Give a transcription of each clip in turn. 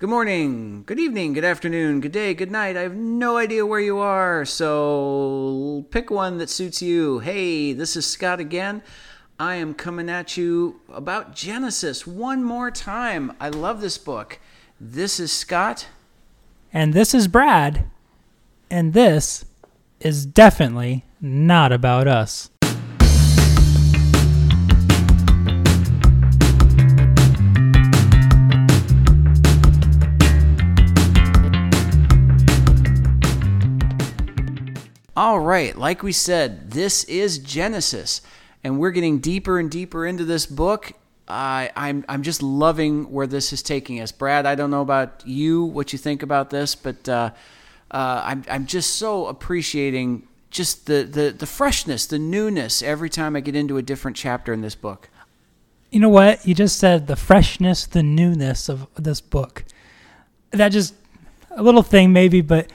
Good morning, good evening, good afternoon, good day, good night. I have no idea where you are, so pick one that suits you. Hey, this is Scott again. I am coming at you about Genesis one more time. I love this book. This is Scott. And this is Brad. And this is definitely not about us. All right, like we said, this is Genesis, and we're getting deeper and deeper into this book. I'm I'm just loving where this is taking us, Brad. I don't know about you, what you think about this, but uh, uh, I'm I'm just so appreciating just the, the the freshness, the newness every time I get into a different chapter in this book. You know what? You just said the freshness, the newness of this book. That just a little thing, maybe, but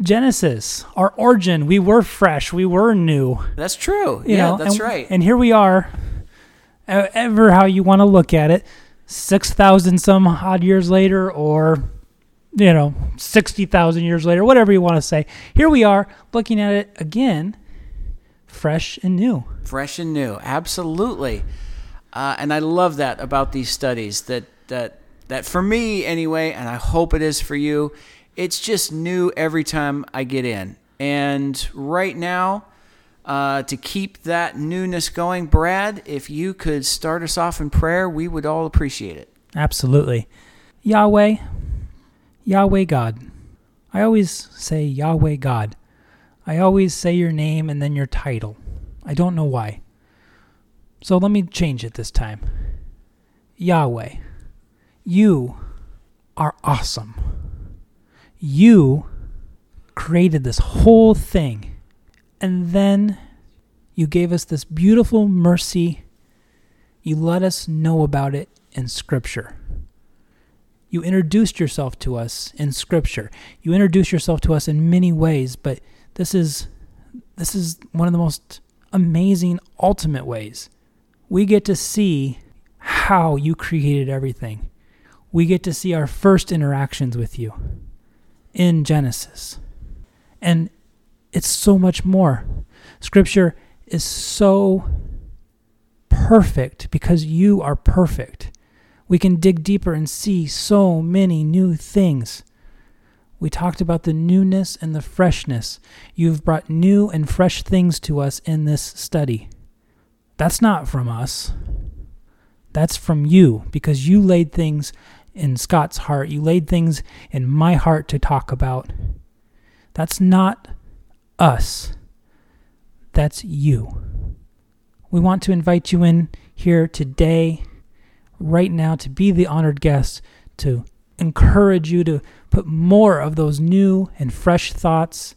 Genesis, our origin, we were fresh, we were new. That's true. You yeah, know, that's and, right. And here we are, ever how you want to look at it, 6,000 some odd years later, or, you know, 60,000 years later, whatever you want to say. Here we are looking at it again, fresh and new. Fresh and new, absolutely. Uh, and I love that about these studies. That that that for me anyway, and I hope it is for you. It's just new every time I get in. And right now, uh, to keep that newness going, Brad, if you could start us off in prayer, we would all appreciate it. Absolutely. Yahweh, Yahweh God. I always say Yahweh God. I always say your name and then your title. I don't know why. So let me change it this time. Yahweh, you are awesome. You created this whole thing, and then you gave us this beautiful mercy. You let us know about it in Scripture. You introduced yourself to us in Scripture. You introduced yourself to us in many ways, but this is this is one of the most amazing ultimate ways. We get to see how you created everything. We get to see our first interactions with you in Genesis. And it's so much more. Scripture is so perfect because you are perfect. We can dig deeper and see so many new things. We talked about the newness and the freshness. You've brought new and fresh things to us in this study. That's not from us. That's from you because you laid things in Scott's heart. You laid things in my heart to talk about. That's not us. That's you. We want to invite you in here today, right now, to be the honored guest, to encourage you to put more of those new and fresh thoughts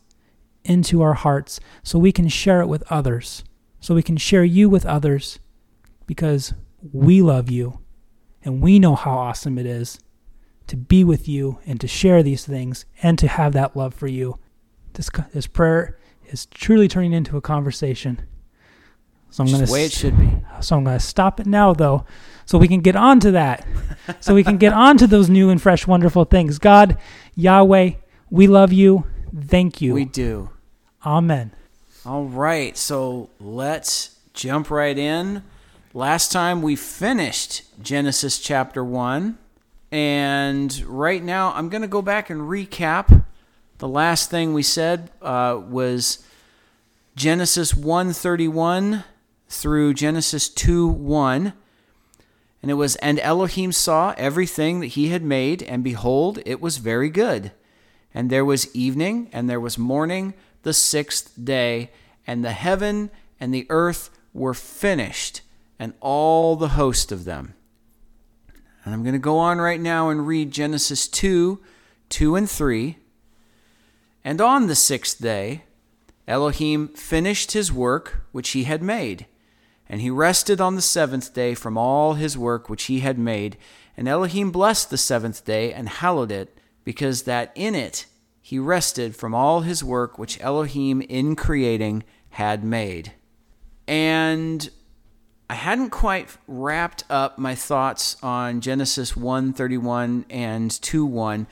into our hearts so we can share it with others, so we can share you with others because we love you and we know how awesome it is to be with you and to share these things and to have that love for you. This, this prayer is truly turning into a conversation. So I'm going to way it should be. So I'm going to stop it now, though, so we can get on to that. so we can get on to those new and fresh, wonderful things. God, Yahweh, we love you. Thank you. We do. Amen. All right. So let's jump right in. Last time we finished Genesis chapter 1. And right now I'm going to go back and recap. The last thing we said uh, was Genesis 131 through Genesis 2 1. And it was, And Elohim saw everything that he had made, and behold, it was very good. And there was evening, and there was morning, the sixth day, and the heaven and the earth were finished, and all the host of them. And I'm going to go on right now and read Genesis 2 2 and 3. And on the sixth day, Elohim finished his work which he had made. And he rested on the seventh day from all his work which he had made. And Elohim blessed the seventh day and hallowed it, because that in it he rested from all his work which Elohim in creating had made. And I hadn't quite wrapped up my thoughts on Genesis 1:31 and 2:1,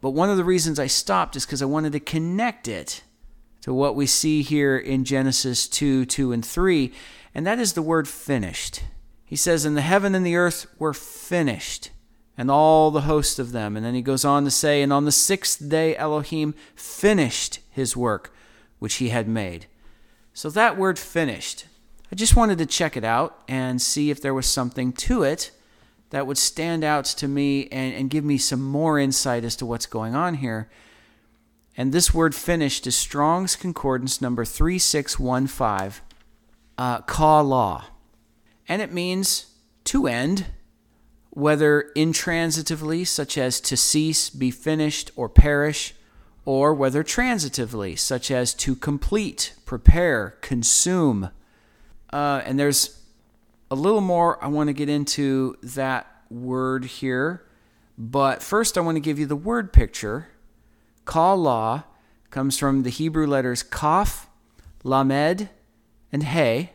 but one of the reasons I stopped is because I wanted to connect it to what we see here in Genesis 2, 2, and 3, and that is the word finished. He says, And the heaven and the earth were finished, and all the host of them. And then he goes on to say, And on the sixth day Elohim finished his work which he had made. So that word finished, I just wanted to check it out and see if there was something to it that would stand out to me and, and give me some more insight as to what's going on here. And this word finished is Strong's Concordance number 3615, uh, ka law. And it means to end, whether intransitively, such as to cease, be finished, or perish, or whether transitively, such as to complete, prepare, consume. Uh, and there's a little more I want to get into that word here. But first, I want to give you the word picture Kala comes from the Hebrew letters Kaf, Lamed, and He.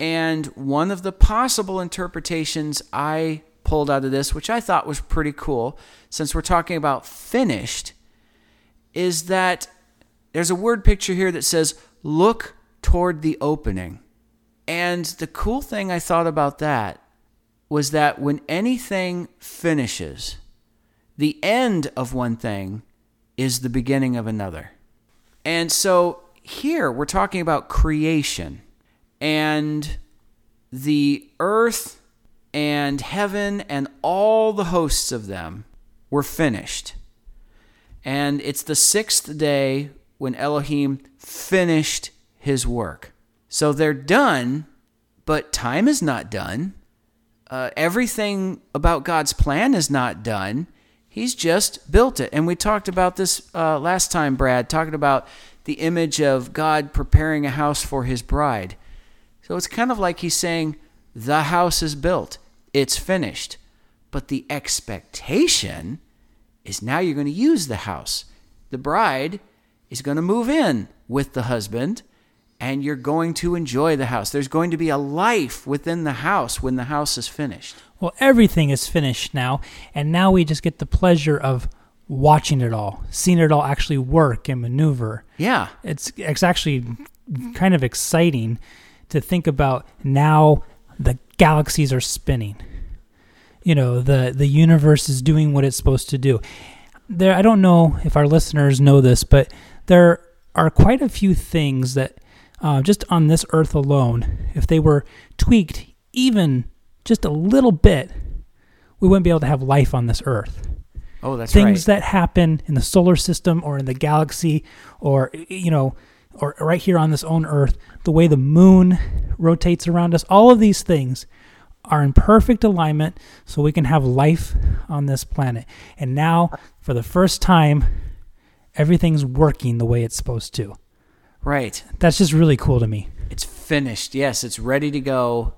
And one of the possible interpretations I pulled out of this, which I thought was pretty cool, since we're talking about finished, is that there's a word picture here that says, look toward the opening. And the cool thing I thought about that was that when anything finishes, the end of one thing is the beginning of another. And so here we're talking about creation and the earth and heaven and all the hosts of them were finished. And it's the sixth day when Elohim finished his work. So they're done, but time is not done. Uh, everything about God's plan is not done. He's just built it. And we talked about this uh, last time, Brad, talking about the image of God preparing a house for his bride. So it's kind of like he's saying, the house is built, it's finished. But the expectation is now you're going to use the house. The bride is going to move in with the husband and you're going to enjoy the house. There's going to be a life within the house when the house is finished. Well, everything is finished now, and now we just get the pleasure of watching it all, seeing it all actually work and maneuver. Yeah. It's it's actually kind of exciting to think about now the galaxies are spinning. You know, the the universe is doing what it's supposed to do. There I don't know if our listeners know this, but there are quite a few things that uh, just on this earth alone, if they were tweaked even just a little bit, we wouldn't be able to have life on this earth. Oh, that's Things right. Things that happen in the solar system or in the galaxy or, you know, or right here on this own earth, the way the moon rotates around us, all of these things are in perfect alignment so we can have life on this planet. And now, for the first time, everything's working the way it's supposed to. Right. That's just really cool to me. It's finished. Yes, it's ready to go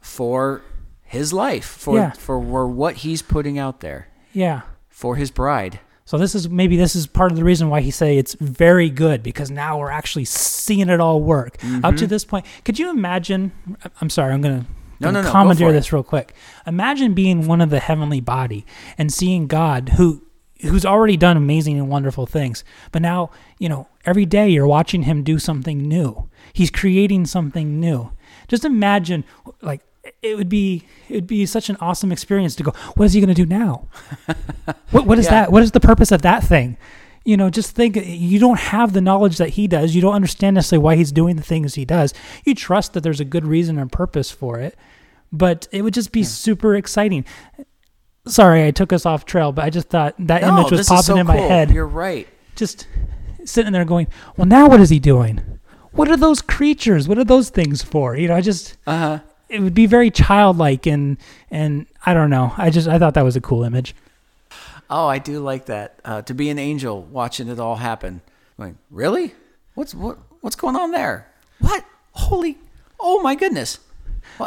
for his life, for Yeah. for, for what he's putting out there, Yeah. for his bride. So this is maybe this is part of the reason why he say it's very good because now we're actually seeing it all work. Up to mm-hmm. this point, could you imagine? I'm sorry, I'm gonna, No, gonna no, no, commandeer this real quick. Imagine being one of the heavenly body and seeing God who who's already done amazing and wonderful things, but now you know every day you're watching him do something new. He's creating something new. Just imagine, like it would be it would be such an awesome experience to go. What is he going to do now? what what is Yeah. that? What is the purpose of that thing? You know, just think you don't have the knowledge that he does. You don't understand necessarily why he's doing the things he does. You trust that there's a good reason and purpose for it, but it would just be hmm. super exciting. Sorry, I took us off trail, but I just thought that No, image was popping so in my head. You're right. Just sitting there going, "Well, now what is he doing? What are those creatures? What are those things for?" You know, I just Uh huh. it would be very childlike and and I don't know. I just I thought that was a cool image. Oh, I do like that. Uh, to be an angel watching it all happen. Going, really? What's what? What's going on there? What? Holy! Oh my goodness!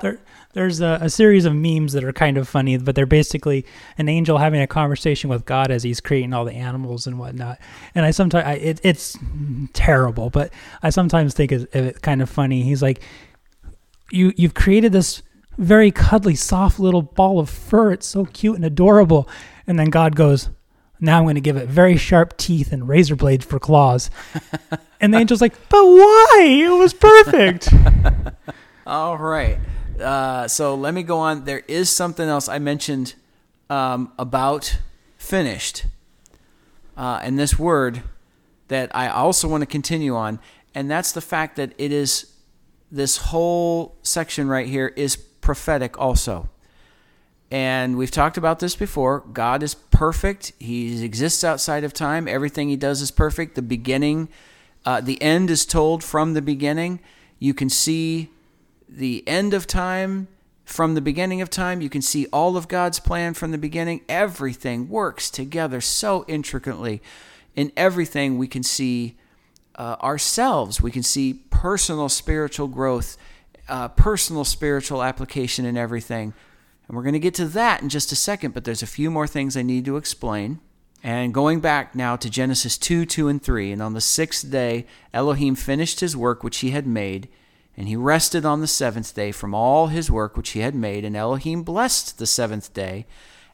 There, there's a, a series of memes that are kind of funny, but they're basically an angel having a conversation with God as he's creating all the animals and whatnot. And I sometimes, I, it, it's terrible, but I sometimes think it's, it's kind of funny. He's like, you you've created this very cuddly, soft little ball of fur. It's so cute and adorable. And then God goes, now I'm going to give it very sharp teeth and razor blades for claws. and the angel's like, but why? It was perfect. All right. Uh, so let me go on. There is something else I mentioned um, about finished. Uh, and this word that I also want to continue on, and that's the fact that it is this whole section right here is prophetic also. And we've talked about this before. God is perfect. He exists outside of time. Everything he does is perfect. The beginning, uh, the end is told from the beginning. You can see the end of time from the beginning of time. You can see all of God's plan from the beginning. Everything works together so intricately. In everything, we can see uh, ourselves, we can see personal spiritual growth, uh, personal spiritual application in everything. And we're going to get to that in just a second, but there's a few more things I need to explain. And going back now to Genesis 2 2 and 3, and on the sixth day, Elohim finished his work which he had made and he rested on the seventh day from all his work which he had made. And Elohim blessed the seventh day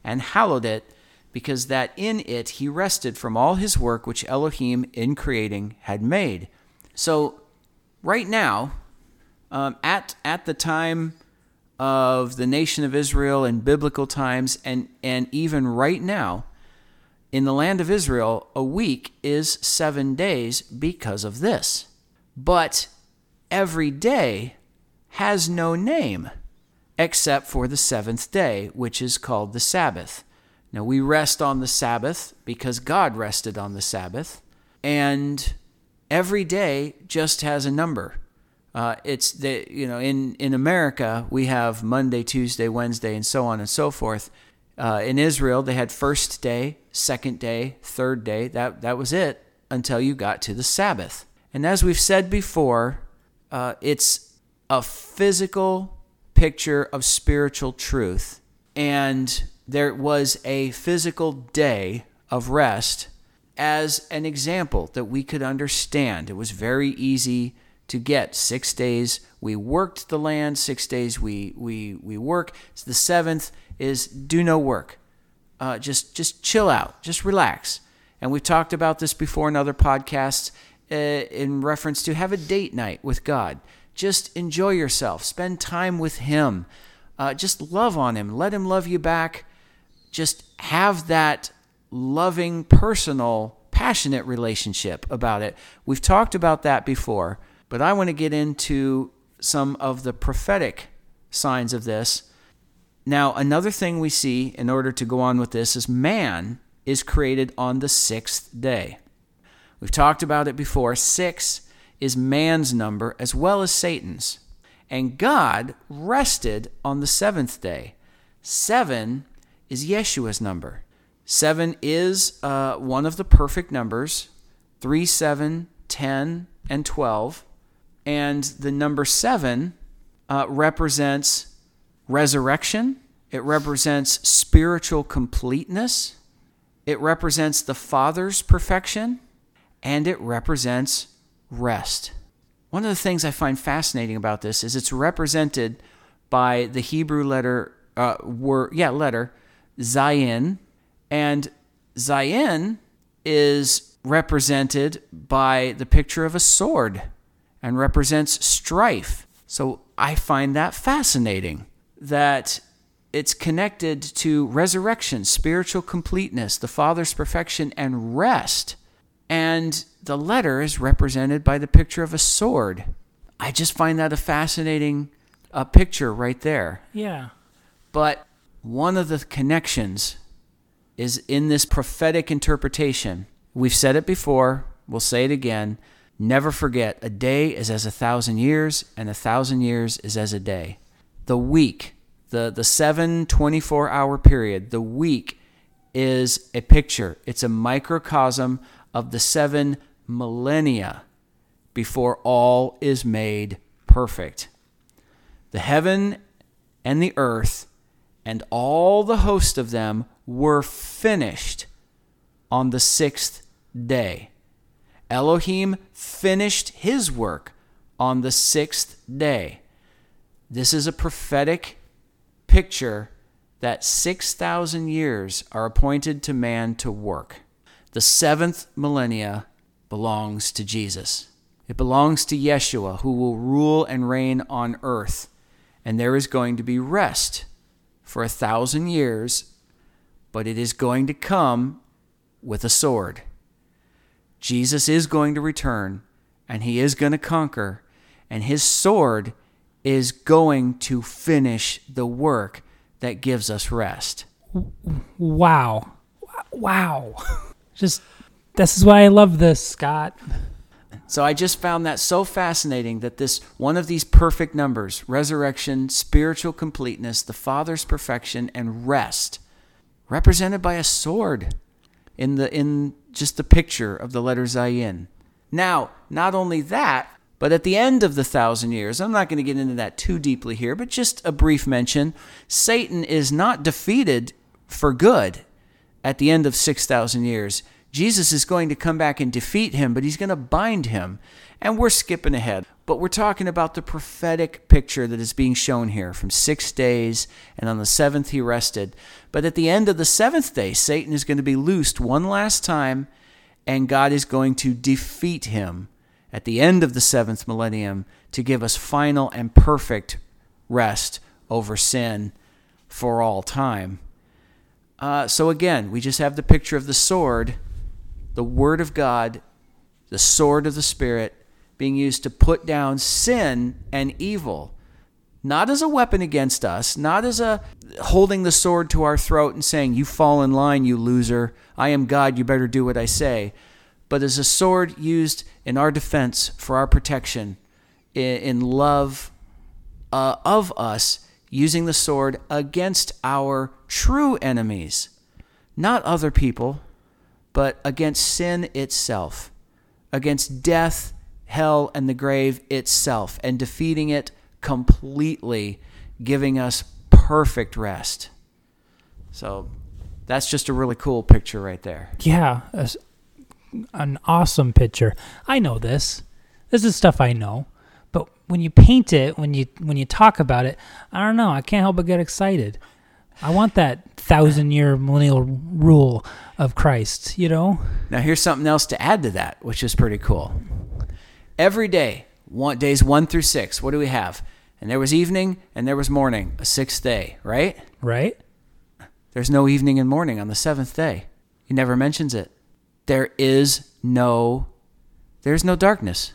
and hallowed it, because that in it he rested from all his work which Elohim in creating had made. So, right now, um, at, at the time of the nation of Israel in biblical times, and, and even right now, in the land of Israel, a week is seven days because of this. But every day has no name except for the seventh day, which is called the Sabbath. Now, we rest on the Sabbath because God rested on the Sabbath, and every day just has a number. Uh, it's the you know in in America we have Monday, Tuesday, Wednesday, and so on and so forth. Uh, in Israel, they had first day, second day, third day. That that was it until you got to the Sabbath. And as we've said before, uh, it's a physical picture of spiritual truth. And there was a physical day of rest as an example that we could understand. It was very easy to get. Six days we worked the land, six days we, we, we work. So the seventh is do no work. Uh, just, just chill out, just relax. And we've talked about this before in other podcasts uh, in reference to have a date night with God. Just enjoy yourself, spend time with Him, uh, just love on Him, let Him love you back. Just have that loving, personal, passionate relationship about it. We've talked about that before, but I want to get into some of the prophetic signs of this. Now, another thing we see in order to go on with this is man is created on the sixth day. We've talked about it before. Six is man's number as well as Satan's. And God rested on the seventh day. Seven is Yeshua's number. Seven is uh, one of the perfect numbers three, seven, ten, and 12. And the number seven uh, represents resurrection, it represents spiritual completeness, it represents the Father's perfection and it represents rest. One of the things I find fascinating about this is it's represented by the Hebrew letter, uh, word, yeah, letter, Zayin, and Zayin is represented by the picture of a sword and represents strife. So I find that fascinating that it's connected to resurrection, spiritual completeness, the Father's perfection, and rest. And the letter is represented by the picture of a sword. I just find that a fascinating uh, picture right there. Yeah. But one of the connections is in this prophetic interpretation. We've said it before, we'll say it again. Never forget, a day is as a thousand years, and a thousand years is as a day. The week, the, the seven 24 hour period, the week is a picture, it's a microcosm of the seven millennia before all is made perfect. The heaven and the earth and all the host of them were finished on the sixth day. Elohim finished his work on the sixth day. This is a prophetic picture that 6,000 years are appointed to man to work. The seventh millennia belongs to Jesus. It belongs to Yeshua, who will rule and reign on earth. And there is going to be rest for a thousand years, but it is going to come with a sword. Jesus is going to return, and he is going to conquer, and his sword is going to finish the work that gives us rest. Wow. Wow. Just, this is why I love this, Scott. So I just found that so fascinating that this one of these perfect numbers, resurrection, spiritual completeness, the Father's perfection, and rest, represented by a sword in the in just the picture of the letter Zayin. Now, not only that, but at the end of the thousand years, I'm not going to get into that too deeply here, but just a brief mention Satan is not defeated for good at the end of 6,000 years. Jesus is going to come back and defeat him, but he's going to bind him. And we're skipping ahead, but we're talking about the prophetic picture that is being shown here from six days, and on the seventh he rested. But at the end of the seventh day, Satan is going to be loosed one last time, and God is going to defeat him at the end of the seventh millennium to give us final and perfect rest over sin for all time. Uh, so again, we just have the picture of the sword, the Word of God, the sword of the Spirit, being used to put down sin and evil. Not as a weapon against us, not as a holding the sword to our throat and saying, You fall in line, you loser. I am God, you better do what I say but as a sword used in our defense for our protection, in, love uh, of us, using the sword against our true enemies, not other people, but against sin itself, against death, hell, and the grave itself, and defeating it completely, giving us perfect rest. So that's just a really cool picture right there. Yeah, an awesome picture. I know this. This is stuff I know. But when you paint it, when you when you talk about it, I don't know. I can't help but get excited. I want that thousand year millennial rule of Christ, you know? Now here's something else to add to that, which is pretty cool. Every day, one, days one through six, what do we have? And there was evening and there was morning, a sixth day, right? Right. There's no evening and morning on the seventh day. He never mentions it there is no there's no darkness.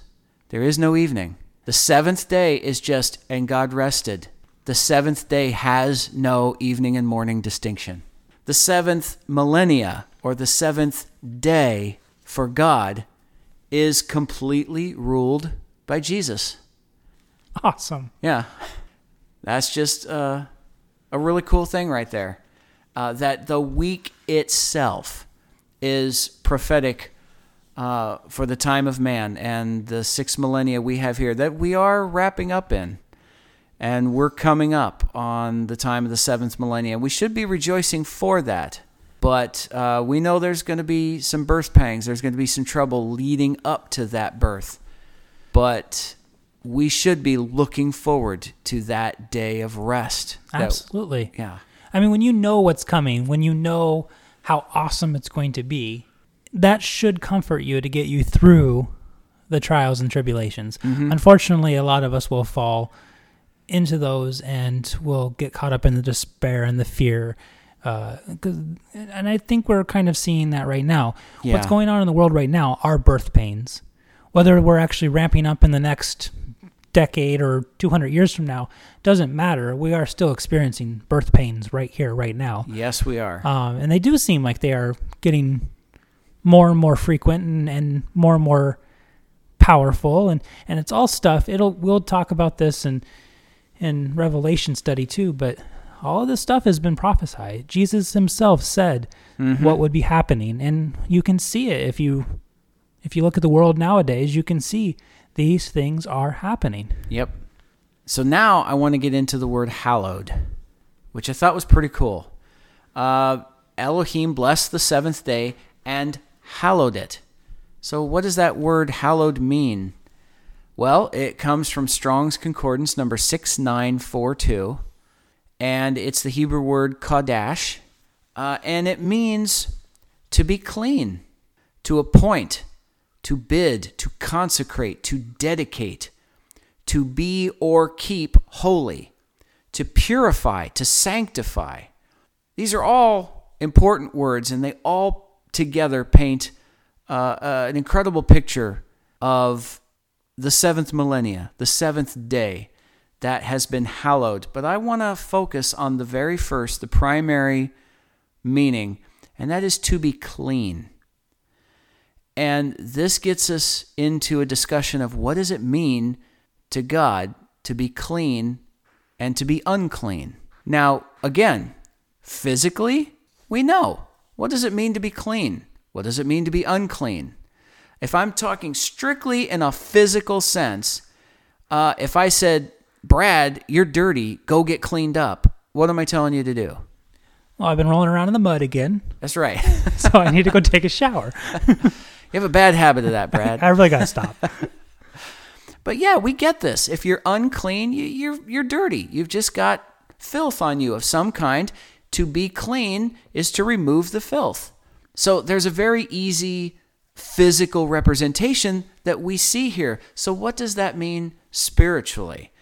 There is no evening. The seventh day is just and God rested. The seventh day has no evening and morning distinction. The seventh millennia or the seventh day for God is completely ruled by Jesus. Awesome. Yeah. That's just uh, a really cool thing right there. Uh, that the week itself is prophetic uh, for the time of man and the six millennia we have here that we are wrapping up in. And we're coming up on the time of the seventh millennium. We should be rejoicing for that. But uh, we know there's going to be some birth pangs. There's going to be some trouble leading up to that birth. But we should be looking forward to that day of rest. Absolutely. That, yeah. I mean, when you know what's coming, when you know how awesome it's going to be, that should comfort you to get you through the trials and tribulations. Mm-hmm. Unfortunately, a lot of us will fall into those and we'll get caught up in the despair and the fear. Uh, and I think we're kind of seeing that right now. Yeah. What's going on in the world right now are birth pains. Whether we're actually ramping up in the next decade or 200 years from now doesn't matter. We are still experiencing birth pains right here, right now. Yes, we are. Um, and they do seem like they are getting more and more frequent and, and more and more powerful. And, and it's all stuff. It'll we'll talk about this in in Revelation study too. But all of this stuff has been prophesied. Jesus Himself said mm-hmm. what would be happening, and you can see it if you if you look at the world nowadays. You can see these things are happening. Yep. So now I want to get into the word hallowed, which I thought was pretty cool. Uh, Elohim blessed the seventh day and hallowed it. So, what does that word hallowed mean? Well, it comes from Strong's Concordance number 6942, and it's the Hebrew word kodash, uh, and it means to be clean, to appoint, to bid, to consecrate, to dedicate, to be or keep holy, to purify, to sanctify. These are all important words, and they all together paint uh, uh, an incredible picture of the seventh millennia, the seventh day that has been hallowed. But I want to focus on the very first, the primary meaning, and that is to be clean. And this gets us into a discussion of what does it mean to God to be clean and to be unclean. Now, again, physically, we know. What does it mean to be clean? What does it mean to be unclean? If I'm talking strictly in a physical sense, uh, if I said, Brad, you're dirty, go get cleaned up, what am I telling you to do? Well, I've been rolling around in the mud again, That's right. so I need to go take a shower. you have a bad habit of that, Brad. I really got to stop. But yeah, we get this. If you're unclean, you, you're you're dirty. You've just got filth on you of some kind. To be clean is to remove the filth. So there's a very easy physical representation that we see here. So what does that mean spiritually?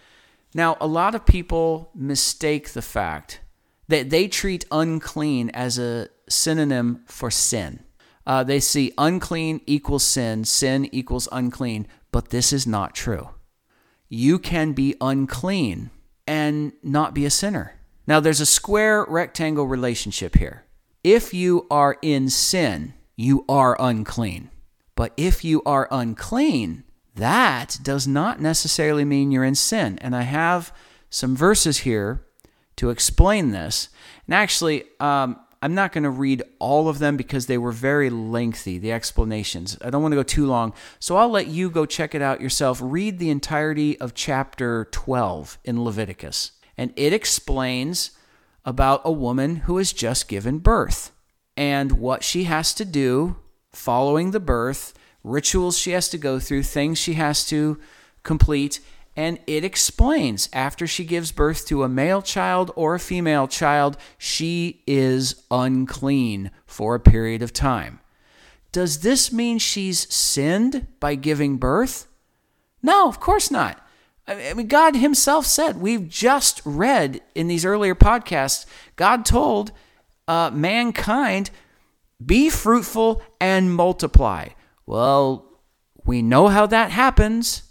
Now, a lot of people mistake the fact that they treat unclean as a synonym for sin. Uh, they see unclean equals sin, sin equals unclean, but this is not true. You can be unclean and not be a sinner. Now, there's a square rectangle relationship here. If you are in sin, you are unclean. But if you are unclean, that does not necessarily mean you're in sin. And I have some verses here to explain this. And actually, um, I'm not going to read all of them because they were very lengthy, the explanations. I don't want to go too long. So I'll let you go check it out yourself. Read the entirety of chapter 12 in Leviticus. And it explains about a woman who has just given birth and what she has to do following the birth, rituals she has to go through, things she has to complete. And it explains after she gives birth to a male child or a female child, she is unclean for a period of time. Does this mean she's sinned by giving birth? No, of course not. I mean, God Himself said, we've just read in these earlier podcasts, God told uh, mankind, be fruitful and multiply. Well, we know how that happens.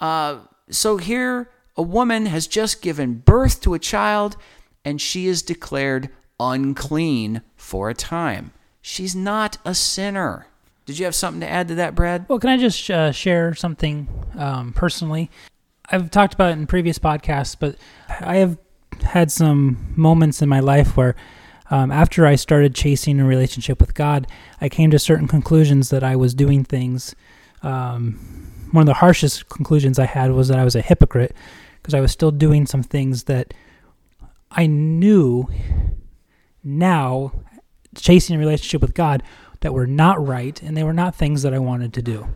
Uh, so here, a woman has just given birth to a child and she is declared unclean for a time. She's not a sinner. Did you have something to add to that, Brad? Well, can I just uh, share something um, personally? I've talked about it in previous podcasts, but I have had some moments in my life where, um, after I started chasing a relationship with God, I came to certain conclusions that I was doing things. Um, one of the harshest conclusions I had was that I was a hypocrite because I was still doing some things that I knew now, chasing a relationship with God, that were not right and they were not things that I wanted to do.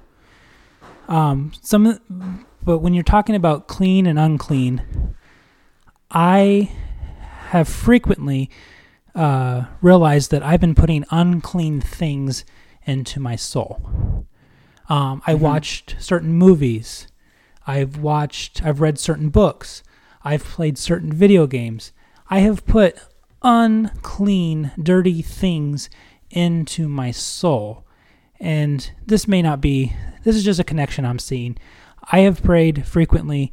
Um, some, but when you're talking about clean and unclean, I have frequently uh, realized that I've been putting unclean things into my soul. Um, I Mhm. watched certain movies. I've watched. I've read certain books. I've played certain video games. I have put unclean, dirty things into my soul. And this may not be, this is just a connection I'm seeing. I have prayed frequently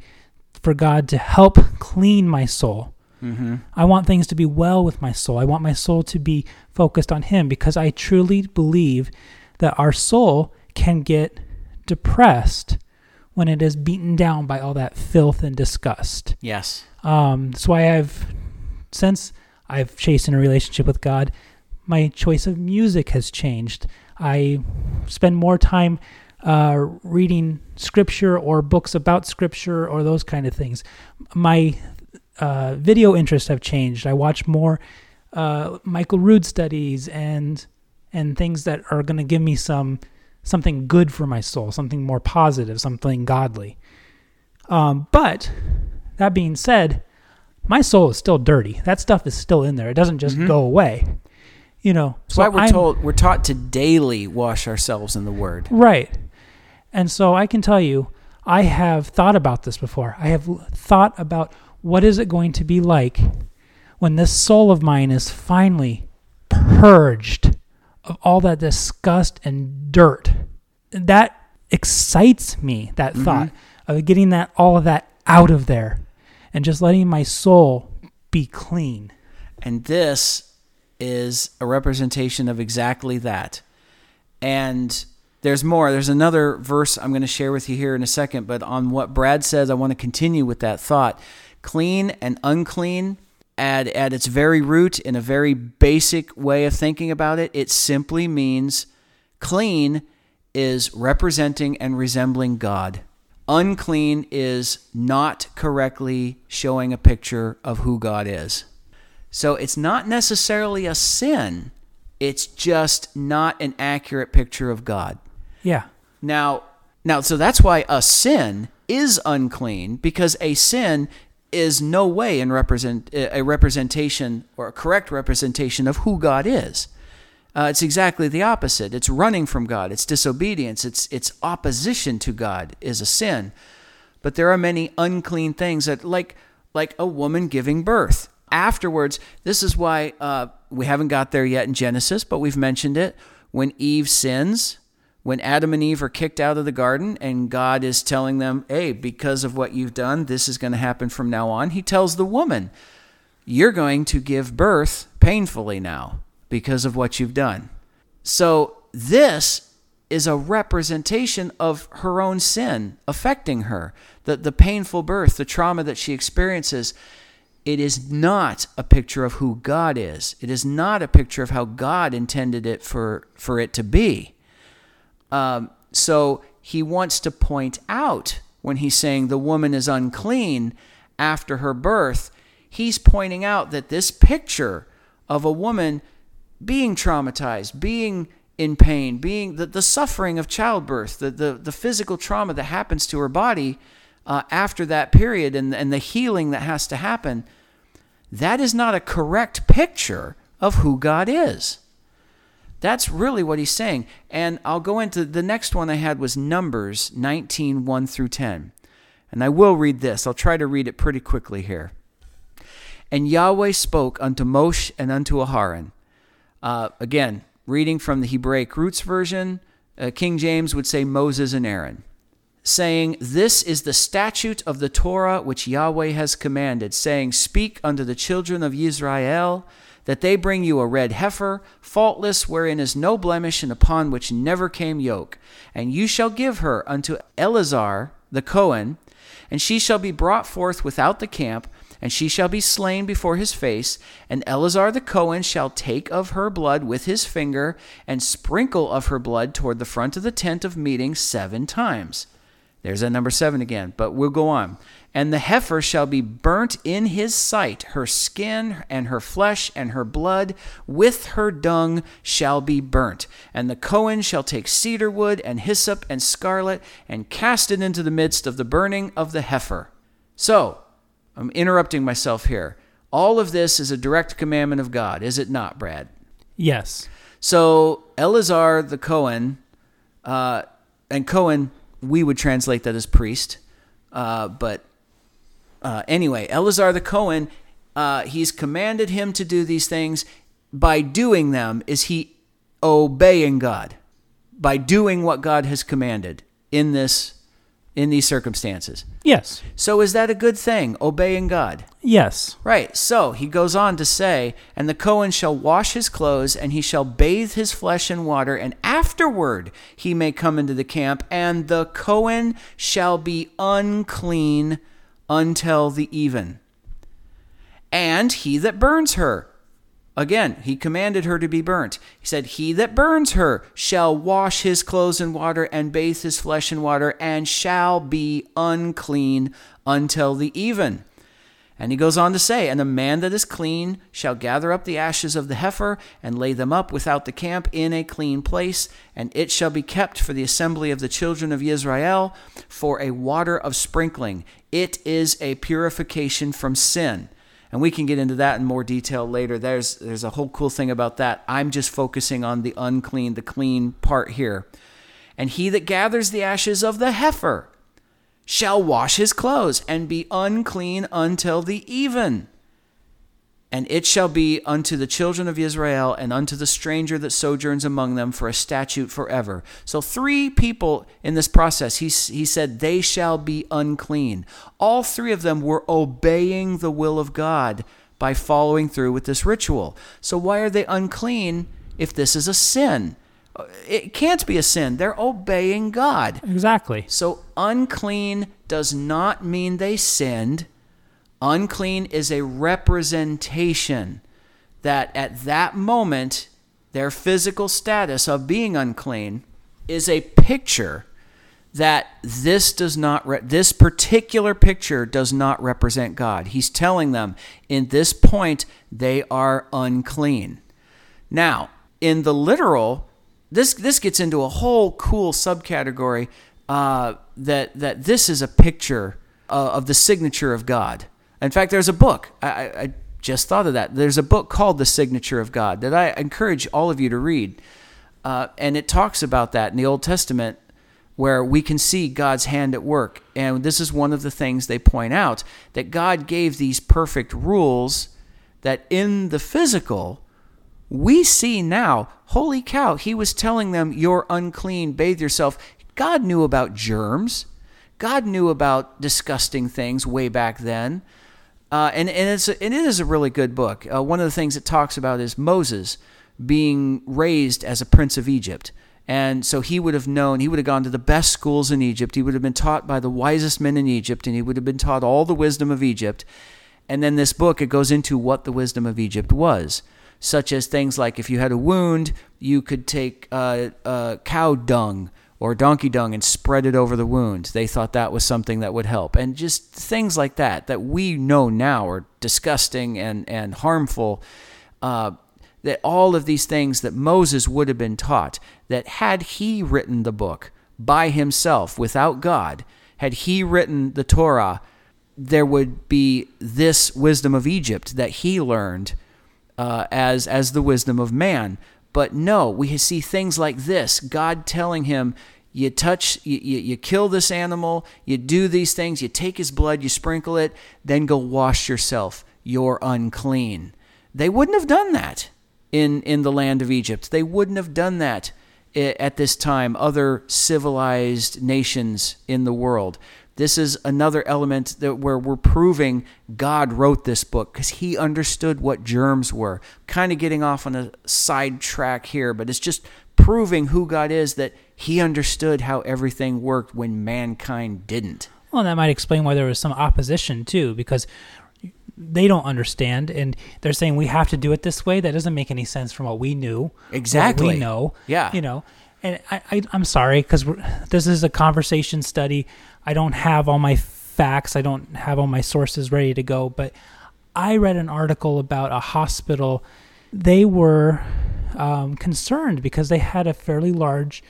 for God to help clean my soul. Mm-hmm. I want things to be well with my soul. I want my soul to be focused on Him because I truly believe that our soul can get depressed when it is beaten down by all that filth and disgust. Yes. Um, that's why I've, since I've chased in a relationship with God, my choice of music has changed. I spend more time uh, reading scripture or books about scripture or those kind of things. My uh, video interests have changed. I watch more uh, Michael Rood studies and and things that are going to give me some something good for my soul, something more positive, something godly. Um, but that being said, my soul is still dirty. That stuff is still in there. It doesn't just go away. You know, That's why we're told we're taught to daily wash ourselves in the Word. Right. And so I can tell you, I have thought about this before. I have thought about what is it going to be like when this soul of mine is finally purged of all that disgust and dirt. That excites me, that mm-hmm. thought of getting that all of that out of there and just letting my soul be clean. And this is a representation of exactly that. And there's more. There's another verse I'm going to share with you here in a second, but on what Brad says, I want to continue with that thought. Clean and unclean, at, at its very root, in a very basic way of thinking about it, it simply means clean is representing and resembling God. Unclean is not correctly showing a picture of who God is. So it's not necessarily a sin, it's just not an accurate picture of God. Yeah. Now, now so that's why a sin is unclean because a sin is no way in represent a representation or a correct representation of who God is. Uh, it's exactly the opposite. It's running from God. It's disobedience. It's it's opposition to God is a sin. But there are many unclean things that like like a woman giving birth. Afterwards, this is why uh, we haven't got there yet in Genesis, but we've mentioned it. When Eve sins, when Adam and Eve are kicked out of the garden and God is telling them, hey, because of what you've done, this is going to happen from now on, he tells the woman, you're going to give birth painfully now because of what you've done. So this is a representation of her own sin affecting her, the, the painful birth, the trauma that she experiences. It is not a picture of who God is. It is not a picture of how God intended it for, for it to be. Um, so he wants to point out when he's saying the woman is unclean after her birth, he's pointing out that this picture of a woman being traumatized, being in pain, being the, the suffering of childbirth, the, the, the physical trauma that happens to her body uh, after that period, and, and the healing that has to happen, that is not a correct picture of who God is. That's really what he's saying. And I'll go into the next one I had was Numbers 19 1 through 10. And I will read this. I'll try to read it pretty quickly here. And Yahweh spoke unto Moshe and unto Aharon. Uh, again, reading from the Hebraic Roots version, uh, King James would say Moses and Aaron, saying, This is the statute of the Torah which Yahweh has commanded, saying, Speak unto the children of Israel that they bring you a red heifer, faultless, wherein is no blemish, and upon which never came yoke. And you shall give her unto Eleazar the Cohen, and she shall be brought forth without the camp, and she shall be slain before his face. And Eleazar the Cohen shall take of her blood with his finger, and sprinkle of her blood toward the front of the tent of meeting seven times. There's that number seven again, but we'll go on. And the heifer shall be burnt in his sight, her skin and her flesh and her blood with her dung shall be burnt. And the Cohen shall take cedar wood and hyssop and scarlet and cast it into the midst of the burning of the heifer. So, I'm interrupting myself here. All of this is a direct commandment of God, is it not, Brad? Yes. So Eleazar the Cohen, uh, and Cohen, we would translate that as priest, uh, but uh, anyway, Eleazar the Cohen, uh, he's commanded him to do these things. By doing them, is he obeying God? By doing what God has commanded in this, in these circumstances. Yes. So is that a good thing? Obeying God. Yes. Right. So he goes on to say, And the Cohen shall wash his clothes, and he shall bathe his flesh in water, and afterward he may come into the camp, and the Cohen shall be unclean until the even. And he that burns her, again, he commanded her to be burnt. He said, He that burns her shall wash his clothes in water and bathe his flesh in water, and shall be unclean until the even. And he goes on to say, And a man that is clean shall gather up the ashes of the heifer and lay them up without the camp in a clean place, and it shall be kept for the assembly of the children of Israel for a water of sprinkling. It is a purification from sin. And we can get into that in more detail later. There's there's a whole cool thing about that. I'm just focusing on the unclean, the clean part here. And he that gathers the ashes of the heifer shall wash his clothes and be unclean until the even. And it shall be unto the children of Israel and unto the stranger that sojourns among them for a statute forever. So, three people in this process, he, he said, they shall be unclean. All three of them were obeying the will of God by following through with this ritual. So, why are they unclean if this is a sin? It can't be a sin. They're obeying God. Exactly. So, unclean does not mean they sinned. Unclean is a representation that at that moment, their physical status of being unclean is a picture that this does not re- this particular picture does not represent God. He's telling them in this point they are unclean. Now, in the literal, this this gets into a whole cool subcategory uh, that that this is a picture uh, of the signature of God. In fact, there's a book. I, I, just thought of that. There's a book called The Signature of God that I encourage all of you to read, uh, and it talks about that in the Old Testament, where we can see God's hand at work. And this is one of the things they point out that God gave these perfect rules that in the physical we see now, holy cow, he was telling them, You're unclean, bathe yourself. God knew about germs. God knew about disgusting things way back then. Uh, and, and, it's a, and it is a really good book. Uh, one of the things it talks about is Moses being raised as a prince of Egypt. And so he would have known, he would have gone to the best schools in Egypt. He would have been taught by the wisest men in Egypt, and he would have been taught all the wisdom of Egypt. And then this book, it goes into what the wisdom of Egypt was such as things like if you had a wound, you could take uh, uh, cow dung or donkey dung and spread it over the wound. They thought that was something that would help. And just things like that, that we know now are disgusting and, and harmful. Uh, that all of these things that Moses would have been taught, that had he written the book by himself without God, had he written the Torah, there would be this wisdom of Egypt that he learned uh, as as the wisdom of man. But no, we see things like this: God telling him, "You touch, you, you, you kill this animal, you do these things, you take his blood, you sprinkle it, then go wash yourself. You're unclean." They wouldn't have done that in in the land of Egypt. They wouldn't have done that at this time. Other civilized nations in the world. This is another element that where we're proving God wrote this book because he understood what germs were. Kind of getting off on a side track here, but it's just proving who God is that he understood how everything worked when mankind didn't. Well, that might explain why there was some opposition too, because they don't understand and they're saying we have to do it this way. That doesn't make any sense from what we knew. Exactly. we know. Yeah. You know, and I, I am sorry because this is a conversation study. I don't have all my facts. I don't have all my sources ready to go. But I read an article about a hospital. They were um, concerned because they had a fairly large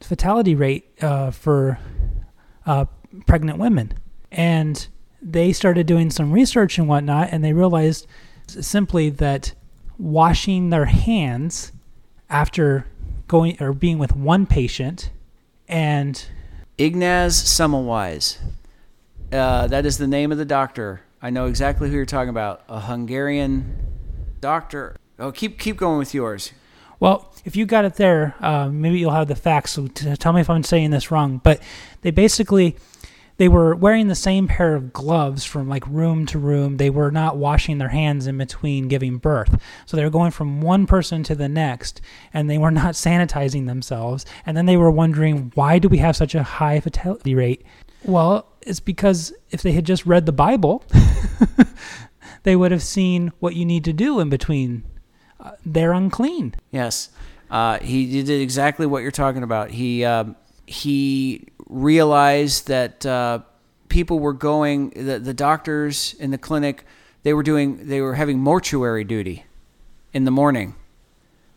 fatality rate uh, for uh, pregnant women, and they started doing some research and whatnot, and they realized simply that washing their hands after going or being with one patient and Ignaz Semmelweis. Uh, that is the name of the doctor. I know exactly who you're talking about. A Hungarian doctor. Oh, keep keep going with yours. Well, if you got it there, uh, maybe you'll have the facts. So t- tell me if I'm saying this wrong. But they basically they were wearing the same pair of gloves from like room to room. They were not washing their hands in between giving birth. So they were going from one person to the next and they were not sanitizing themselves. And then they were wondering, why do we have such a high fatality rate? Well, it's because if they had just read the Bible, they would have seen what you need to do in between. Uh, they're unclean. Yes. Uh, he did exactly what you're talking about. He uh, he realized that uh, people were going the, the doctors in the clinic they were doing they were having mortuary duty in the morning.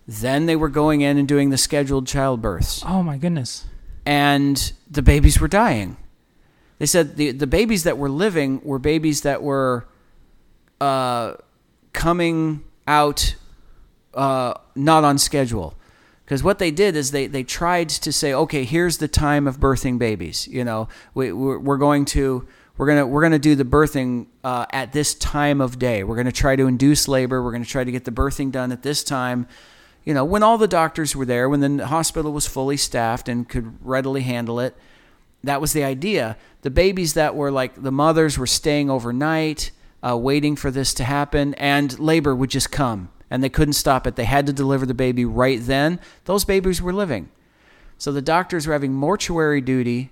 Then they were going in and doing the scheduled childbirths. Oh my goodness. and the babies were dying. They said the the babies that were living were babies that were uh, coming out uh, not on schedule because what they did is they, they tried to say okay here's the time of birthing babies you know? We, we're, we're going to we're gonna we're gonna do the birthing uh, at this time of day. We're gonna try to induce labor. We're gonna try to get the birthing done at this time. You know when all the doctors were there when the hospital was fully staffed and could readily handle it that was the idea. The babies that were like the mothers were staying overnight uh, waiting for this to happen and labor would just come and they couldn't stop it they had to deliver the baby right then those babies were living so the doctors were having mortuary duty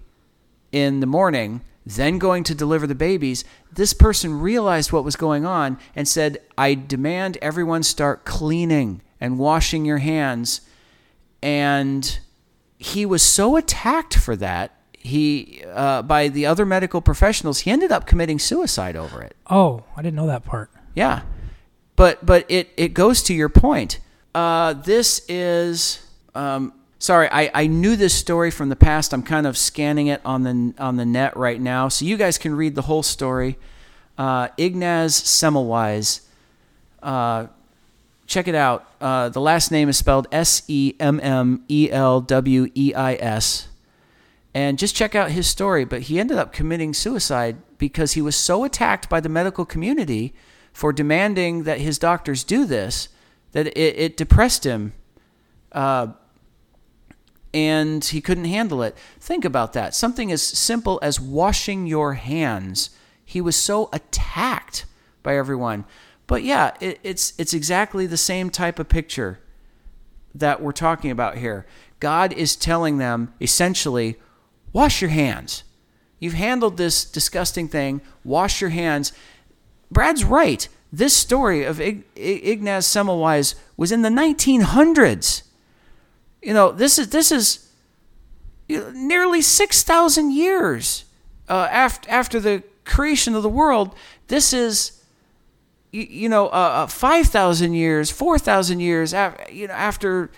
in the morning, then going to deliver the babies. This person realized what was going on and said, I demand everyone start cleaning and washing your hands. And he was so attacked for that. He, uh, by the other medical professionals, he ended up committing suicide over it. Oh, I didn't know that part. Yeah, but but it it goes to your point. Uh, this is um, sorry. I, I knew this story from the past. I'm kind of scanning it on the on the net right now, so you guys can read the whole story. Uh, Ignaz Semmelweis. Uh, check it out. Uh, the last name is spelled S E M M E L W E I S. And just check out his story. But he ended up committing suicide because he was so attacked by the medical community for demanding that his doctors do this that it, it depressed him. Uh, and he couldn't handle it. Think about that. Something as simple as washing your hands. He was so attacked by everyone. But yeah, it, it's it's exactly the same type of picture that we're talking about here. God is telling them essentially, wash your hands. You've handled this disgusting thing. Wash your hands. Brad's right. This story of Ig- Ignaz Semmelweis was in the 1900s. You know, this is this is nearly 6,000 years uh, after after the creation of the world. This is you, you know uh, 5,000 years, 4,000 years after you know after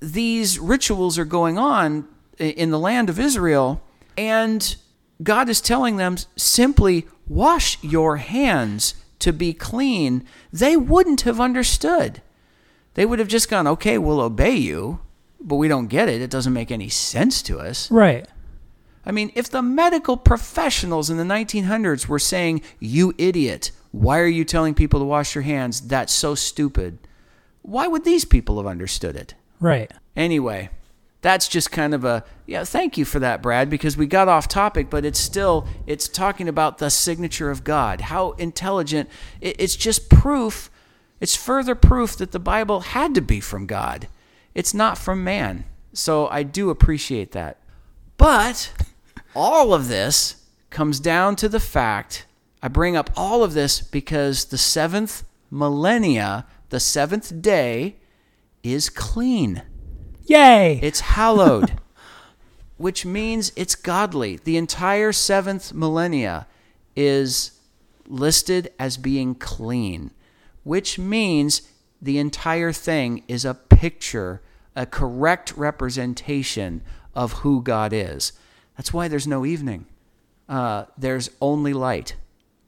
these rituals are going on in the land of Israel and God is telling them simply wash your hands to be clean, they wouldn't have understood. They would have just gone, okay, we'll obey you, but we don't get it. It doesn't make any sense to us. Right. I mean, if the medical professionals in the 1900s were saying, you idiot, why are you telling people to wash your hands? That's so stupid. Why would these people have understood it? Right. Anyway, that's just kind of a yeah thank you for that brad because we got off topic but it's still it's talking about the signature of god. How intelligent it's just proof it's further proof that the bible had to be from god. It's not from man. So i do appreciate that. But all of this comes down to the fact i bring up all of this because the seventh millennia the seventh day is clean Yay. it's hallowed, which means it's godly. The entire seventh millennia is listed as being clean, which means the entire thing is a picture, a correct representation of who God is. That's why there's no evening. Uh, there's only light.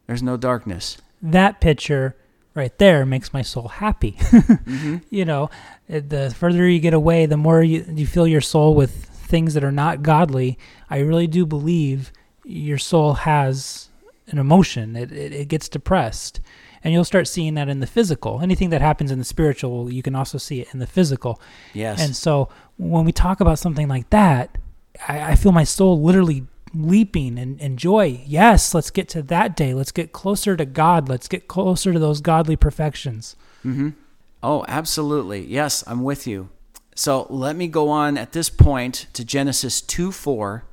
There's no darkness. that picture right there makes my soul happy. Mm-hmm. You know, the further you get away, the more you, you fill your soul with things that are not godly. I really do believe your soul has an emotion. It, it, it gets depressed. And you'll start seeing that in the physical. Anything that happens in the spiritual, you can also see it in the physical. Yes. And so when we talk about something like that, I, I feel my soul literally leaping and, and joy. Yes, let's get to that day. Let's get closer to God. Let's get closer to those godly perfections. Mm-hmm. Oh, absolutely. Yes, I'm with you. So let me go on at this point to Genesis 2 4.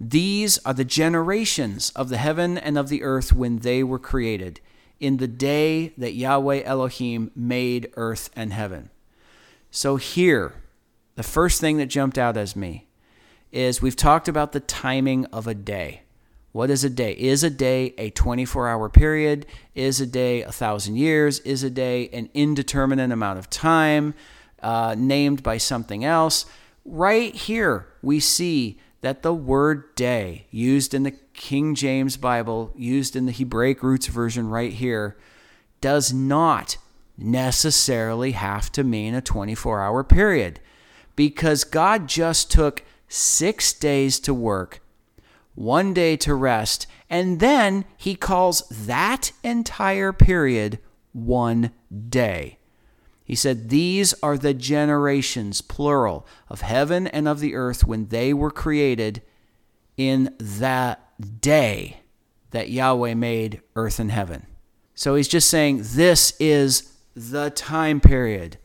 These are the generations of the heaven and of the earth when they were created, in the day that Yahweh Elohim made earth and heaven. So here, the first thing that jumped out as me is we've talked about the timing of a day. What is a day? Is a day a 24 hour period? Is a day a thousand years? Is a day an indeterminate amount of time uh, named by something else? Right here, we see that the word day, used in the King James Bible, used in the Hebraic roots version right here, does not necessarily have to mean a 24 hour period because God just took six days to work, one day to rest, and then he calls that entire period one day. He said, These are the generations, plural, of heaven and of the earth when they were created in that day that Yahweh made earth and heaven. So he's just saying, This is the time period.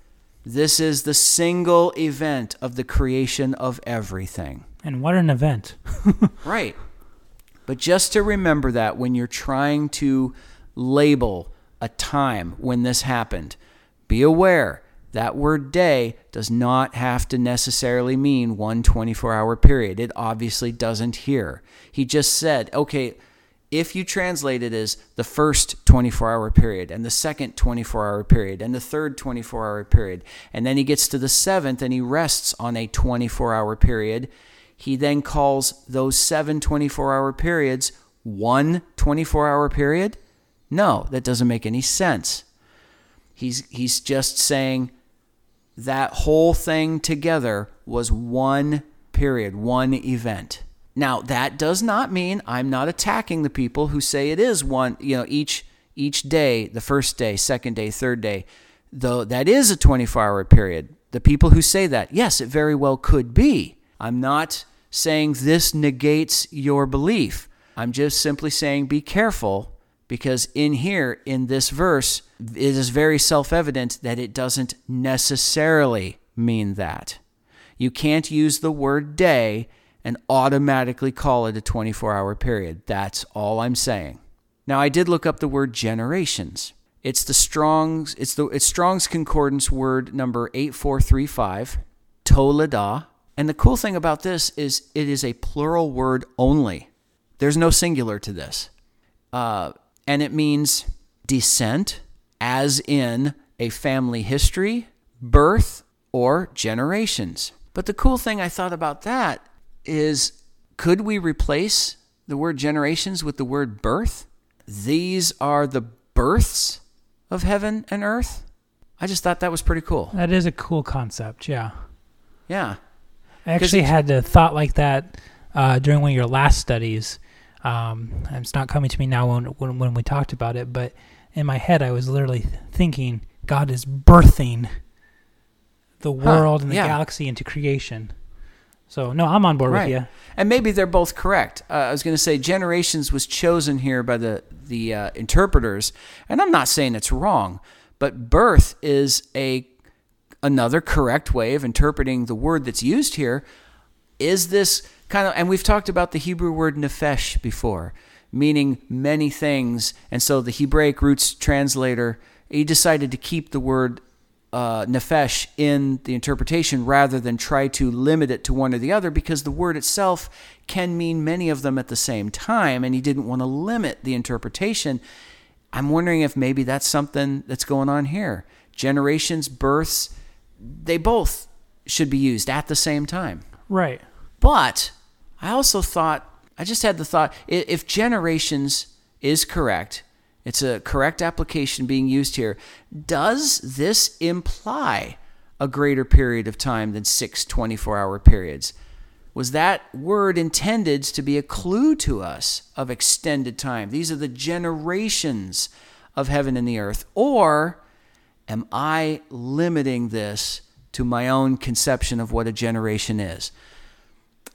This is the single event of the creation of everything. And what an event. right. But just to remember that when you're trying to label a time when this happened, be aware that word day does not have to necessarily mean one 24 hour period. It obviously doesn't here. He just said, okay, if you translate it as the first 24 hour period and the second 24 hour period and the third 24 hour period, and then he gets to the seventh and he rests on a 24 hour period, he then calls those seven 24 hour periods one 24 hour period? No, that doesn't make any sense. He's, he's just saying that whole thing together was one period, one event. Now, that does not mean I'm not attacking the people who say it is one, you know, each each day, the first day, second day, third day, though that is a 24-hour period. The people who say that, yes, it very well could be. I'm not saying this negates your belief. I'm just simply saying be careful because in here in this verse it is very self-evident that it doesn't necessarily mean that. You can't use the word day and automatically call it a 24 hour period. That's all I'm saying. Now, I did look up the word generations. It's the Strong's, it's the it's Strong's Concordance word number 8435, Toledah. And the cool thing about this is it is a plural word only. There's no singular to this. Uh, and it means descent, as in a family history, birth, or generations. But the cool thing I thought about that is could we replace the word generations with the word birth? These are the births of heaven and earth. I just thought that was pretty cool. That is a cool concept, yeah. Yeah. I actually had a thought like that uh, during one of your last studies. Um, it's not coming to me now when, when, when we talked about it, but in my head, I was literally thinking God is birthing the world huh, and the yeah. galaxy into creation. So no, I'm on board right. with you. And maybe they're both correct. Uh, I was going to say generations was chosen here by the the uh, interpreters, and I'm not saying it's wrong, but birth is a another correct way of interpreting the word that's used here. Is this kind of and we've talked about the Hebrew word nefesh before, meaning many things, and so the Hebraic roots translator he decided to keep the word uh, nefesh in the interpretation rather than try to limit it to one or the other because the word itself can mean many of them at the same time, and he didn't want to limit the interpretation. I'm wondering if maybe that's something that's going on here. Generations, births, they both should be used at the same time. Right. But I also thought, I just had the thought if generations is correct, it's a correct application being used here. Does this imply a greater period of time than six 24 hour periods? Was that word intended to be a clue to us of extended time? These are the generations of heaven and the earth. Or am I limiting this to my own conception of what a generation is?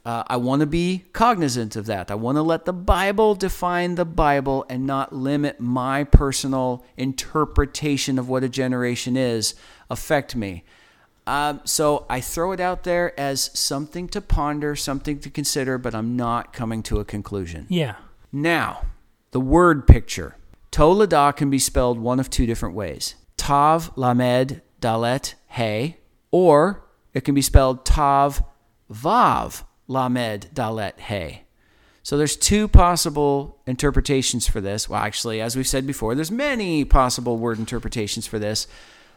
Uh, I want to be cognizant of that. I want to let the Bible define the Bible and not limit my personal interpretation of what a generation is affect me. Uh, so I throw it out there as something to ponder, something to consider, but I'm not coming to a conclusion. Yeah. Now, the word picture. Toledah can be spelled one of two different ways. Tav Lamed Dalet He, or it can be spelled Tav Vav Lamed Dalet He. So there's two possible interpretations for this. Well, actually, as we've said before, there's many possible word interpretations for this.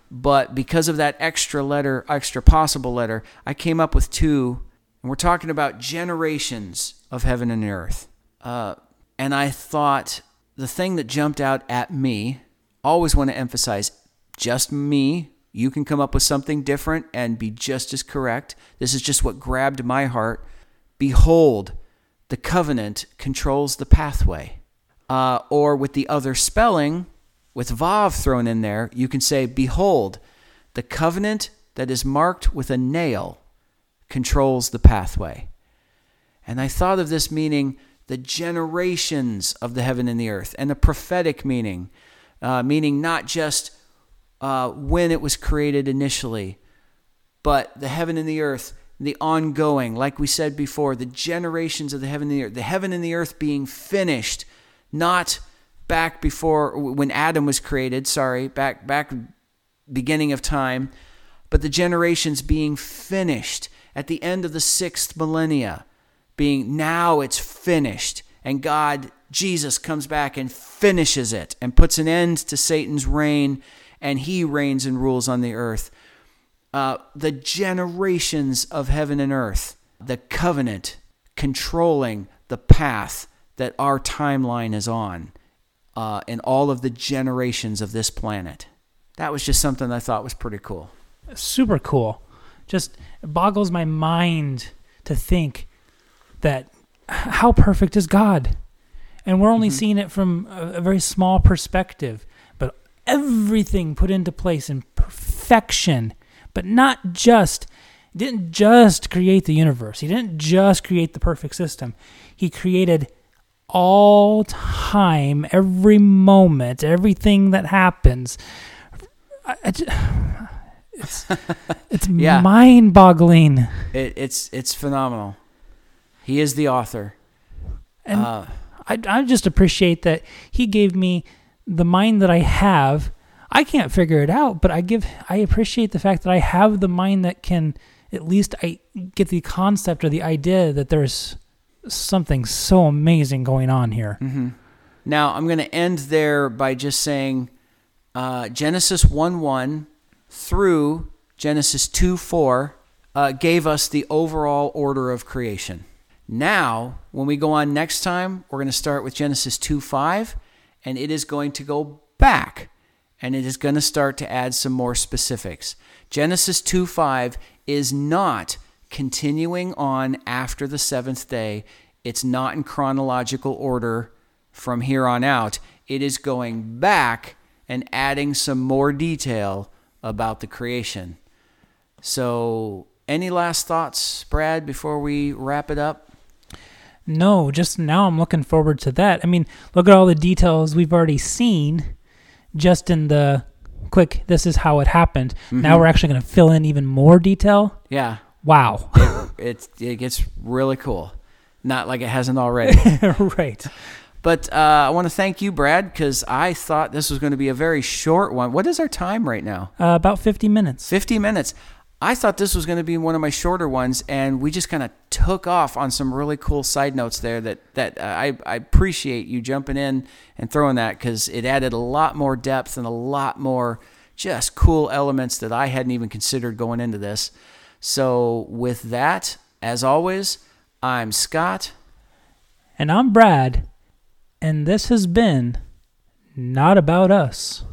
But because of that extra letter, extra possible letter, I came up with two. And we're talking about generations of heaven and earth. Uh, and I thought the thing that jumped out at me, always want to emphasize just me. You can come up with something different and be just as correct. This is just what grabbed my heart. Behold, the covenant controls the pathway. Uh, or with the other spelling, with Vav thrown in there, you can say, Behold, the covenant that is marked with a nail controls the pathway. And I thought of this meaning the generations of the heaven and the earth, and the prophetic meaning, uh, meaning not just uh, when it was created initially, but the heaven and the earth, the ongoing, like we said before, the generations of the heaven and the earth, the heaven and the earth being finished, not back before when Adam was created, sorry, back back beginning of time, but the generations being finished at the end of the sixth millennia, being now it's finished, and God, Jesus, comes back and finishes it and puts an end to Satan's reign, and he reigns and rules on the earth. Uh, the generations of heaven and earth, the covenant controlling the path that our timeline is on uh, in all of the generations of this planet. That was just something I thought was pretty cool. Super cool. Just boggles my mind to think that how perfect is God? And we're only mm-hmm. seeing it from a, a very small perspective, but everything put into place in perfection, but not just he didn't just create the universe. He didn't just create the perfect system. He created all time, every moment, everything that happens. I, I just, it's it's yeah. mind-boggling. It, it's it's phenomenal. He is the author, and uh, I I just appreciate that he gave me the mind that I have. I can't figure it out, but I give I appreciate the fact that I have the mind that can at least I get the concept or the idea that there's something so amazing going on here. Mm-hmm. Now, I'm going to end there by just saying uh, Genesis 1 1 through Genesis 2 4 uh, gave us the overall order of creation. Now, when we go on next time, we're going to start with Genesis 2 5, and it is going to go back and it is going to start to add some more specifics. Genesis 2 5 is not continuing on after the seventh day. It's not in chronological order from here on out. It is going back and adding some more detail about the creation. So, any last thoughts, Brad, before we wrap it up? No, just now I'm looking forward to that. I mean, look at all the details we've already seen just in the quick, this is how it happened. Mm-hmm. Now we're actually going to fill in even more detail. Yeah. Wow. it, it, it gets really cool. Not like it hasn't already. right. But uh, I want to thank you, Brad, because I thought this was going to be a very short one. What is our time right now? Uh, about 50 minutes. 50 minutes. I thought this was going to be one of my shorter ones, and we just kind of took off on some really cool side notes there. That that uh, I, I appreciate you jumping in and throwing that because it added a lot more depth and a lot more just cool elements that I hadn't even considered going into this. So, with that, as always, I'm Scott. And I'm Brad. And this has been Not About Us.